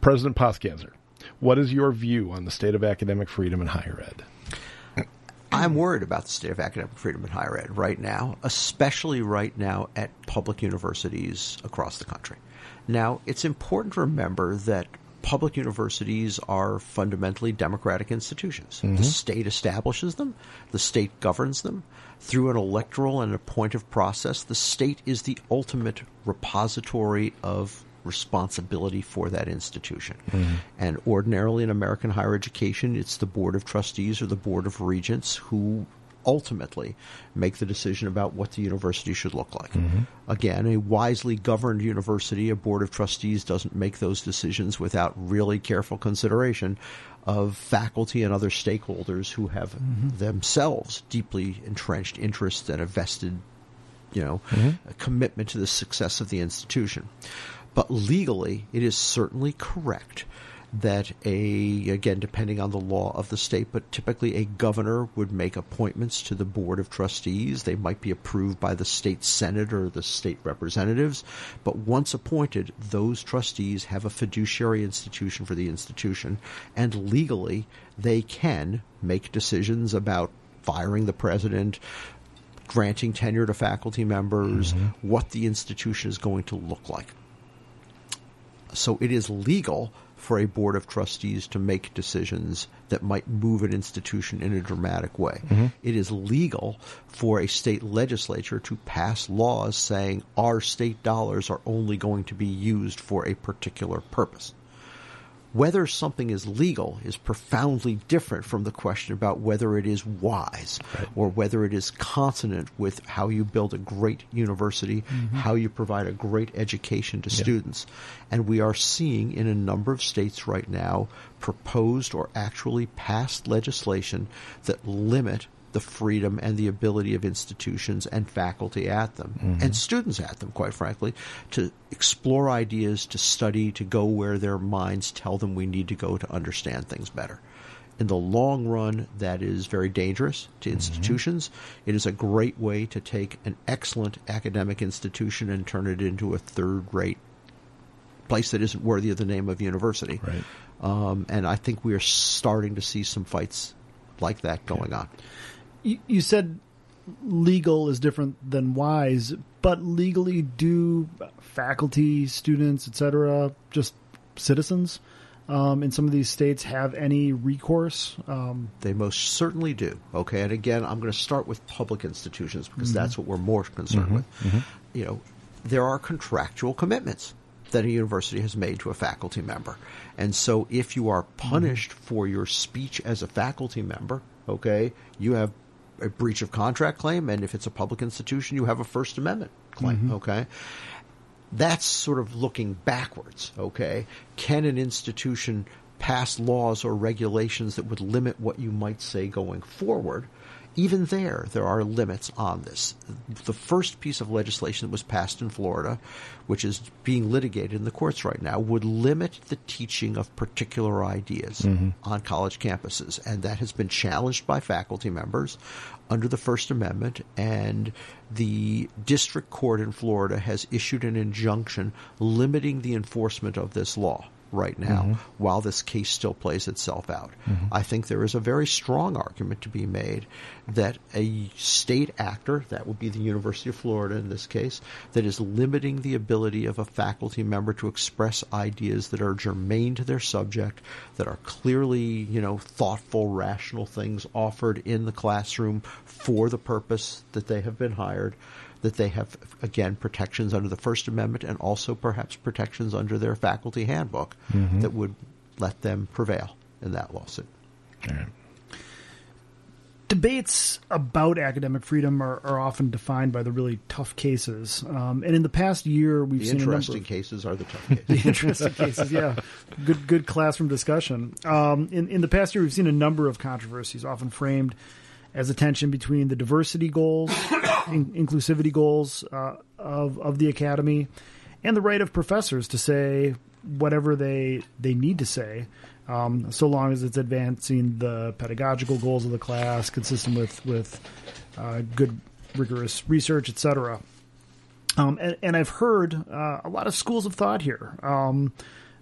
President Poskanzer, what is your view on the state of academic freedom in higher ed?
I'm worried about the state of academic freedom in higher ed right now, especially right now at public universities across the country. Now, it's important to remember that public universities are fundamentally democratic institutions. Mm-hmm. The state establishes them, the state governs them. Through an electoral and appointive process, the state is the ultimate repository of responsibility for that institution. Mm-hmm. And ordinarily in American higher education, it's the Board of Trustees or the Board of Regents who ultimately make the decision about what the university should look like. Mm-hmm. Again, a wisely governed university, a board of trustees doesn't make those decisions without really careful consideration of faculty and other stakeholders who have mm-hmm. themselves deeply entrenched interests and a vested you know, mm-hmm. commitment to the success of the institution. But legally, it is certainly correct that a again depending on the law of the state but typically a governor would make appointments to the board of trustees. They might be approved by the state senate or the state representatives. But once appointed those trustees have a fiduciary institution for the institution. And legally they can make decisions about firing the president granting tenure to faculty members mm-hmm. what the institution is going to look like so it is legal for a board of trustees to make decisions that might move an institution in a dramatic way. Mm-hmm. It is legal for a state legislature to pass laws saying our state dollars are only going to be used for a particular purpose whether something is legal is profoundly different from the question about whether it is wise or whether it is consonant with how you build a great university, mm-hmm. how you provide a great education to students. And we are seeing in a number of states right now proposed or actually passed legislation that limit the freedom and the ability of institutions and faculty at them and students at them, quite frankly, to explore ideas, to study, to go where their minds tell them we need to go to understand things better. In the long run, that is very dangerous to institutions. It is a great way to take an excellent academic institution and turn it into a third rate place that isn't worthy of the name of university.
Right.
Um, and I think we are starting to see some fights like that going on.
You, you said legal is different than wise, but legally, do faculty, students, etc., just citizens um, in some of these states have any recourse? Um,
They most certainly do. Okay, and again, I'm going to start with public institutions because that's what we're more concerned with. You know, there are contractual commitments that a university has made to a faculty member, and so if you are punished for your speech as a faculty member, okay, you have a breach of contract claim, and if it's a public institution, you have a First Amendment claim. Mm-hmm. Okay, that's sort of looking backwards, okay? Can an institution pass laws or regulations that would limit what you might say going forward? Even there, there are limits on this. The first piece of legislation that was passed in Florida, which is being litigated in the courts right now, would limit the teaching of particular ideas mm-hmm. on college campuses. And that has been challenged by faculty members under the First Amendment, and the district court in Florida has issued an injunction limiting the enforcement of this law right now mm-hmm. while this case still plays itself out. Mm-hmm. I think there is a very strong argument to be made that a state actor, that would be the University of Florida in this case, that is limiting the ability of a faculty member to express ideas that are germane to their subject, that are clearly, you know, thoughtful, rational things offered in the classroom for the purpose that they have been hired that they have again protections under the First Amendment and also perhaps protections under their faculty handbook that would let them prevail in that lawsuit.
debates about academic freedom are, are often defined by the really tough cases. Um, and in the past year, we've
The
seen a number
interesting
of
cases are the tough cases.
the interesting cases. Yeah, good good classroom discussion. Um, in in the past year, we've seen a number of controversies, often framed as a tension between the diversity goals, in, inclusivity goals uh, of of the academy, and the right of professors to say whatever they they need to say. Um, so long as it's advancing the pedagogical goals of the class, consistent with with uh, good rigorous research, etc. Um, and, and I've heard uh, a lot of schools of thought here. Um,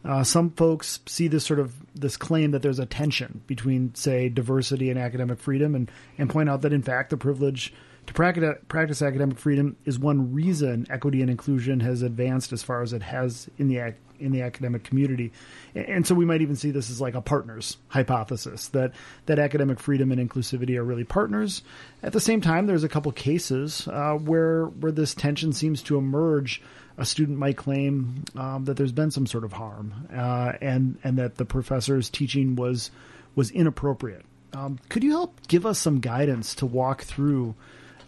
uh, some folks see this sort of this claim that there's a tension between, say, diversity and academic freedom, and and point out that in fact the privilege to practice, academic freedom is one reason equity and inclusion has advanced as far as it has in the in the academic community. And, and so we might even see this as like a partners hypothesis that that academic freedom and inclusivity are really partners. At the same time, there's a couple cases uh, where where this tension seems to emerge. A student might claim um, that there's been some sort of harm, uh, and and that the professor's teaching was was inappropriate. Um, could you help give us some guidance to walk through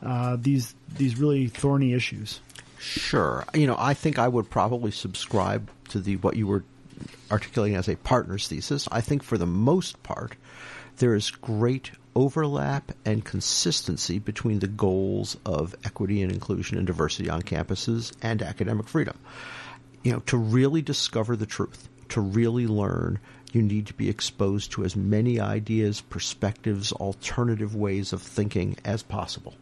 uh, these these really thorny issues?
Sure. You know, I think I would probably subscribe to the what you were articulating as a partner's thesis. I think for the most part, there is great overlap and consistency between the goals of equity and inclusion and diversity on campuses and academic freedom. You know, to really discover the truth, to really learn, you need to be exposed to as many ideas, perspectives, alternative ways of thinking as possible.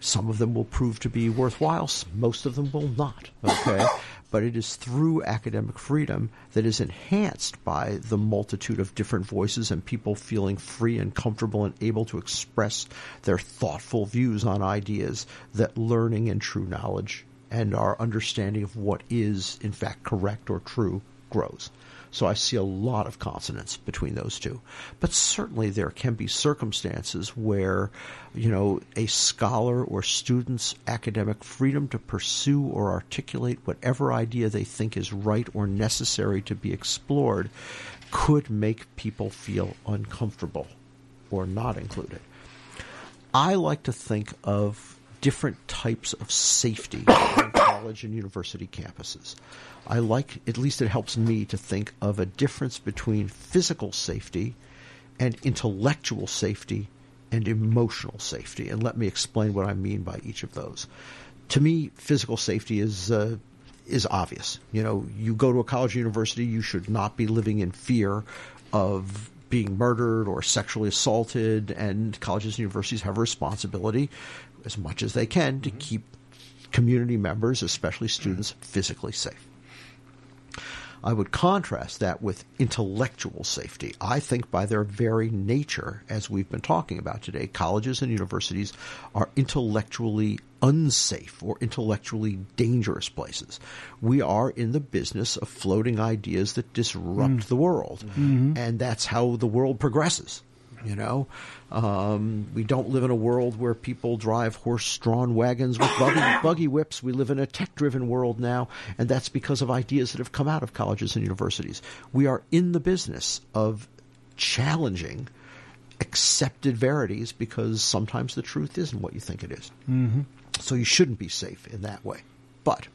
Some of them will prove to be worthwhile, most of them will not. Okay? but it is through academic freedom that is enhanced by the multitude of different voices and people feeling free and comfortable and able to express their thoughtful views on ideas that learning and true knowledge and our understanding of what is in fact correct or true grows. So I see a lot of consonance between those two. But certainly there can be circumstances where, you know, a scholar or student's academic freedom to pursue or articulate whatever idea they think is right or necessary to be explored could make people feel uncomfortable or not included. I like to think of different types of safety on college and university campuses. I like, at least it helps me to think of a difference between physical safety and intellectual safety and emotional safety. And let me explain what I mean by each of those. To me, physical safety is uh, is obvious. You know, you go to a college or university, you should not be living in fear of being murdered or sexually assaulted, and colleges and universities have a responsibility, as much as they can, to mm-hmm. keep community members, especially students, physically safe. I would contrast that with intellectual safety. I think by their very nature, as we've been talking about today, colleges and universities are intellectually unsafe or intellectually dangerous places. We are in the business of floating ideas that disrupt mm. the world. Mm-hmm. And that's how the world progresses. You know, um, we don't live in a world where people drive horse-drawn wagons with buggy, buggy whips. We live in a tech-driven world now, and that's because of ideas that have come out of colleges and universities. We are in the business of challenging accepted verities because sometimes the truth isn't what you think it is. Mm-hmm. So you shouldn't be safe in that way. But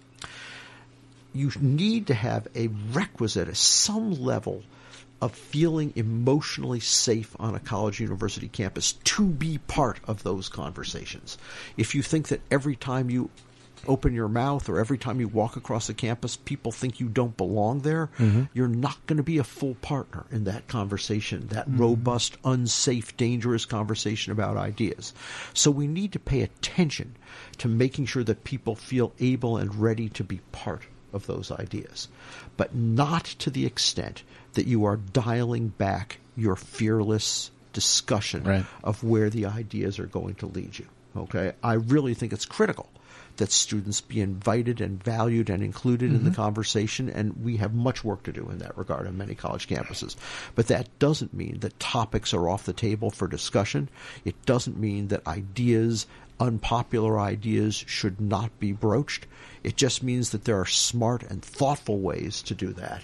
you need to have a requisite, some level of feeling emotionally safe on a college university campus to be part of those conversations. If you think that every time you open your mouth or every time you walk across the campus people think you don't belong there, mm-hmm. you're not going to be a full partner in that conversation, that mm-hmm. robust, unsafe, dangerous conversation about ideas. So we need to pay attention to making sure that people feel able and ready to be part of those ideas, but not to the extent that you are dialing back your fearless discussion
Right.
of where the ideas are going to lead you. Okay, I really think it's critical that students be invited and valued and included in the mm-hmm. conversation, and we have much work to do in that regard on many college campuses. But that doesn't mean that topics are off the table for discussion. It doesn't mean that ideas, unpopular ideas, should not be broached. It just means that there are smart and thoughtful ways to do that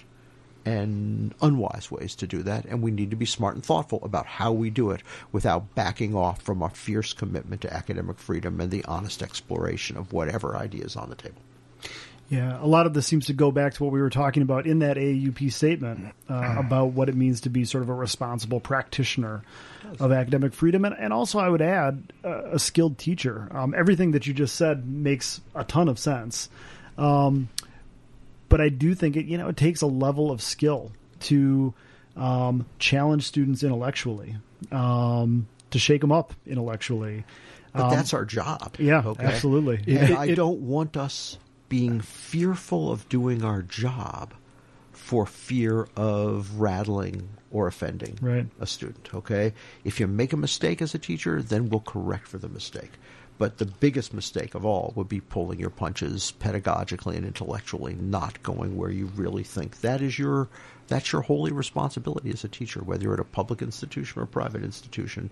and unwise ways to do that, and we need to be smart and thoughtful about how we do it without backing off from our fierce commitment to academic freedom and the honest exploration of whatever idea is on the table.
Yeah, a lot of this seems to go back to what we were talking about in that AAUP statement uh, about what it means to be sort of a responsible practitioner of academic freedom, and, and also I would add uh, a skilled teacher. Um, everything that you just said makes a ton of sense, um, but I do think it you know it takes a level of skill to um, challenge students intellectually, um, to shake them up intellectually.
But that's our job.
Um, Yeah,
okay?
absolutely.
And
It-
I
it-
don't want us being fearful of doing our job for fear of rattling or offending
Right.
a student. Okay, if you make a mistake as a teacher, then we'll correct for the mistake. But the biggest mistake of all would be pulling your punches pedagogically and intellectually, not going where you really think. That is your that's your holy responsibility as a teacher, whether you're at a public institution or a private institution.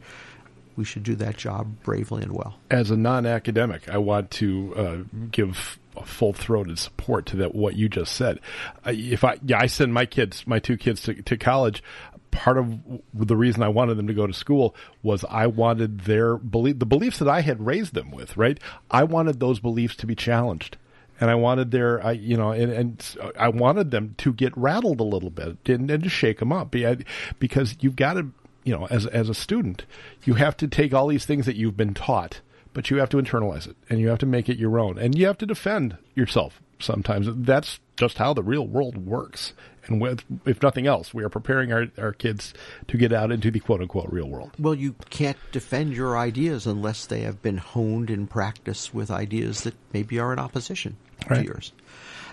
We should do that job bravely and well.
as a non-academic, I want to uh, give full-throated support to that what you just said. Uh, if I yeah, I send my kids, my two kids to, to college. Part of the reason I wanted them to go to school was I wanted their belief, the beliefs that I had raised them with. Right, I wanted those beliefs to be challenged and I wanted their, I you know, and, and I wanted them to get rattled a little bit and, and to shake them up, because you've got to, you know, as as a student, you have to take all these things that you've been taught, but you have to internalize it and you have to make it your own, and you have to defend yourself. Sometimes that's just how the real world works, and with if nothing else, we are preparing our our kids to get out into the quote unquote real world.
Well, you can't defend your ideas unless they have been honed in practice with ideas that maybe are in opposition
Right.
to yours.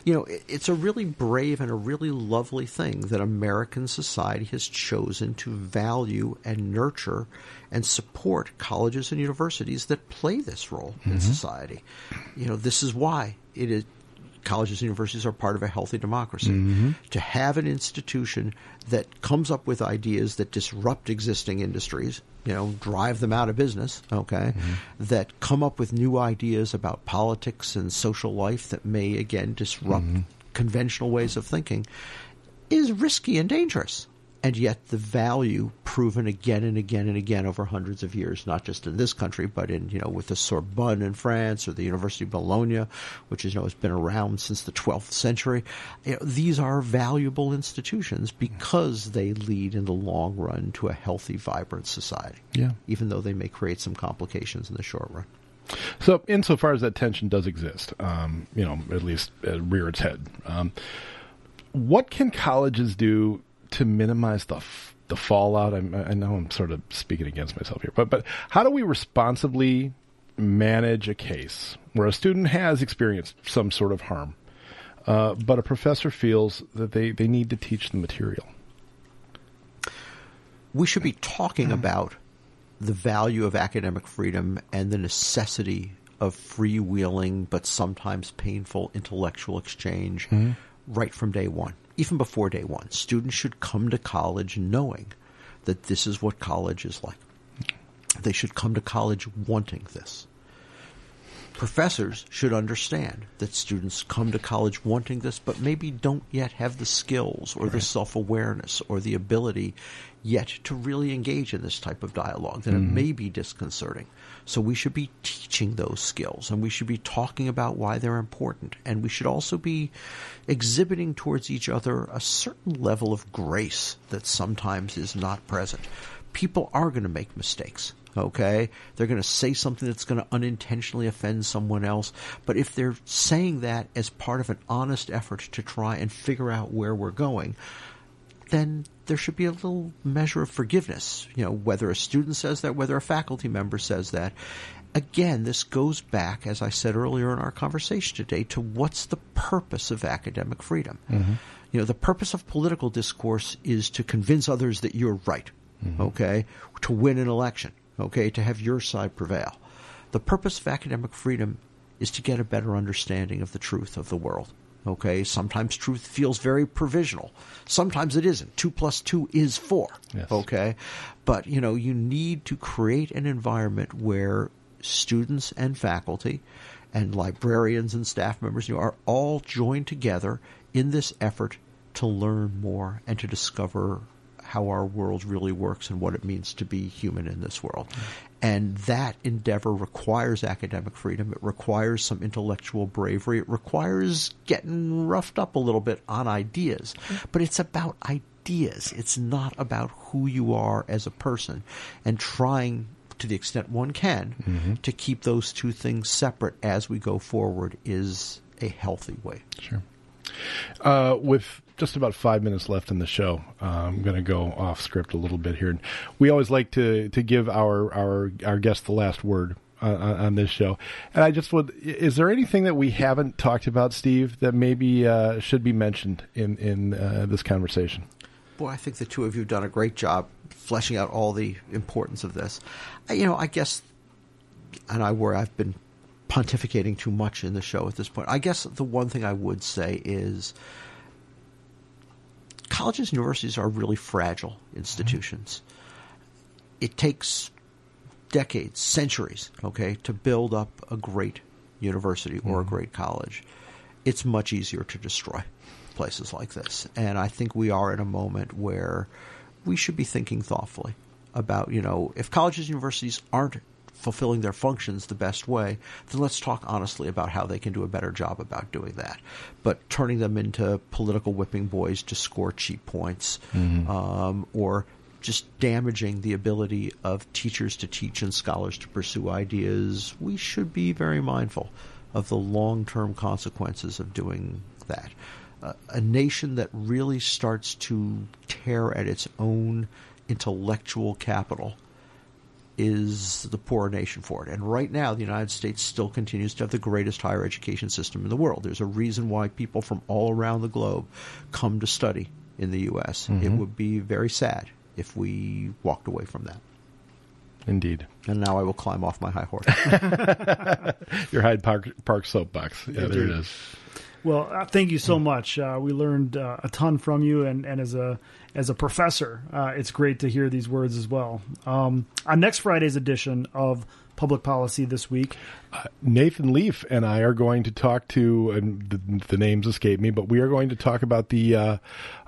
You know, it- it's a really brave and a really lovely thing that American society has chosen to value and nurture and support colleges and universities that play this role in mm-hmm. society. You know, this is why it is colleges and universities are part of a healthy democracy. Mm-hmm. To have an institution that comes up with ideas that disrupt existing industries, you know, drive them out of business, okay, mm-hmm. that come up with new ideas about politics and social life that may, again, disrupt mm-hmm. conventional ways of thinking, is risky and dangerous and yet the value proven again and again and again over hundreds of years, not just in this country, but in you know with the Sorbonne in France or the University of Bologna, which is, you know has been around since the 12th century. You know, these are valuable institutions because they lead in the long run to a healthy, vibrant society.
Yeah.
even though they may create some complications in the short run.
So, insofar as that tension does exist, um, you know, at least uh, rear its head, um, what can colleges do to minimize the f- the fallout? I'm, I know I'm sort of speaking against myself here, but but how do we responsibly manage a case where a student has experienced some sort of harm, uh, but a professor feels that they, they need to teach the material?
we should be talking about the value of academic freedom and the necessity of freewheeling but sometimes painful intellectual exchange right from day one, even before day one. Students should come to college knowing that this is what college is like. They should come to college wanting this. Professors should understand that students come to college wanting this, but maybe don't yet have the skills or the self awareness or the ability yet to really engage in this type of dialogue, that it mm-hmm. may be disconcerting. So we should be teaching those skills and we should be talking about why they're important. And we should also be exhibiting towards each other a certain level of grace that sometimes is not present. People are going to make mistakes okay? They're going to say something that's going to unintentionally offend someone else. But if they're saying that as part of an honest effort to try and figure out where we're going, then there should be a little measure of forgiveness. You know, whether a student says that, whether a faculty member says that. Again, this goes back, as I said earlier in our conversation today, to what's the purpose of academic freedom. Mm-hmm. You know, the purpose of political discourse is to convince others that you're right, mm-hmm. okay, to win an election, okay, to have your side prevail. The purpose of academic freedom is to get a better understanding of the truth of the world. Okay, sometimes truth feels very provisional. Sometimes it isn't. Two plus two is four.
Yes.
Okay, but you know you need to create an environment where students and faculty and librarians and staff members you know, are all joined together in this effort to learn more and to discover how our world really works and what it means to be human in this world. And that endeavor requires academic freedom. It requires some intellectual bravery. It requires getting roughed up a little bit on ideas. But it's about ideas. It's not about who you are as a person and trying to the extent one can to keep those two things separate as we go forward is a healthy way.
Sure. Uh, with just about five minutes left in the show, uh, I'm going to go off script a little bit here. We always like to to give our our our guest the last word uh, on on this show, and I just would: is there anything that we haven't talked about, Steve, that maybe uh, should be mentioned in in uh, this conversation?
Boy, I think the two of you have done a great job fleshing out all the importance of this. You know, I guess, and I worry I've been pontificating too much in the show at this point. I guess the one thing I would say is colleges and universities are really fragile institutions. It takes decades, centuries, okay, to build up a great university or a mm-hmm. great college. It's much easier to destroy places like this. And I think we are in a moment where we should be thinking thoughtfully about, you know, if colleges and universities aren't fulfilling their functions the best way, then let's talk honestly about how they can do a better job about doing that. But turning them into political whipping boys to score cheap points, um, or just damaging the ability of teachers to teach and scholars to pursue ideas, we should be very mindful of the long term consequences of doing that. Uh, a nation that really starts to tear at its own intellectual capital is the poorer nation for it. And right now, the United States still continues to have the greatest higher education system in the world. There's a reason why people from all around the globe come to study in the U.S. It mm-hmm. would be very sad if we walked away from that.
Indeed,
And now I will climb off my high horse.
your Hyde Park Park soapbox. Yeah, there it
Indeed.
is.
Well, uh, thank you so much. Uh, we learned uh, a ton from you, and, and as a as a professor, uh, it's great to hear these words as well. Um, on next Friday's edition of Public Policy this week,
uh, Nathan Leaf and I are going to talk to, and the, the names escape me, but we are going to talk about the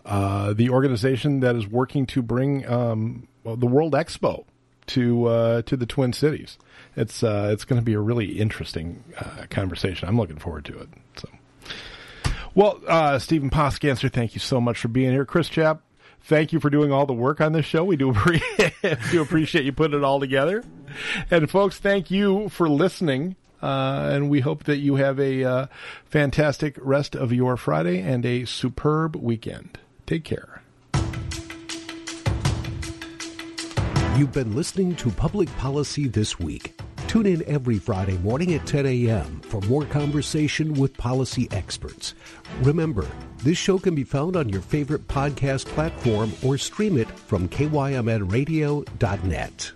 uh, the organization that is working to bring um, the World Expo to to the Twin Cities. It's it's going to be a really interesting conversation. I'm looking forward to it. So. Well, uh, Steven Poskanzer, thank you so much for being here. Chris Chapp, thank you for doing all the work on this show. We do appreciate, do appreciate you putting it all together. And folks, thank you for listening. Uh, and we hope that you have a uh, fantastic rest of your Friday and a superb weekend. Take care.
You've been listening to Public Policy This Week. Tune in every Friday morning at 10 a.m. for more conversation with policy experts. Remember, this show can be found on your favorite podcast platform or stream it from kymnradio.net.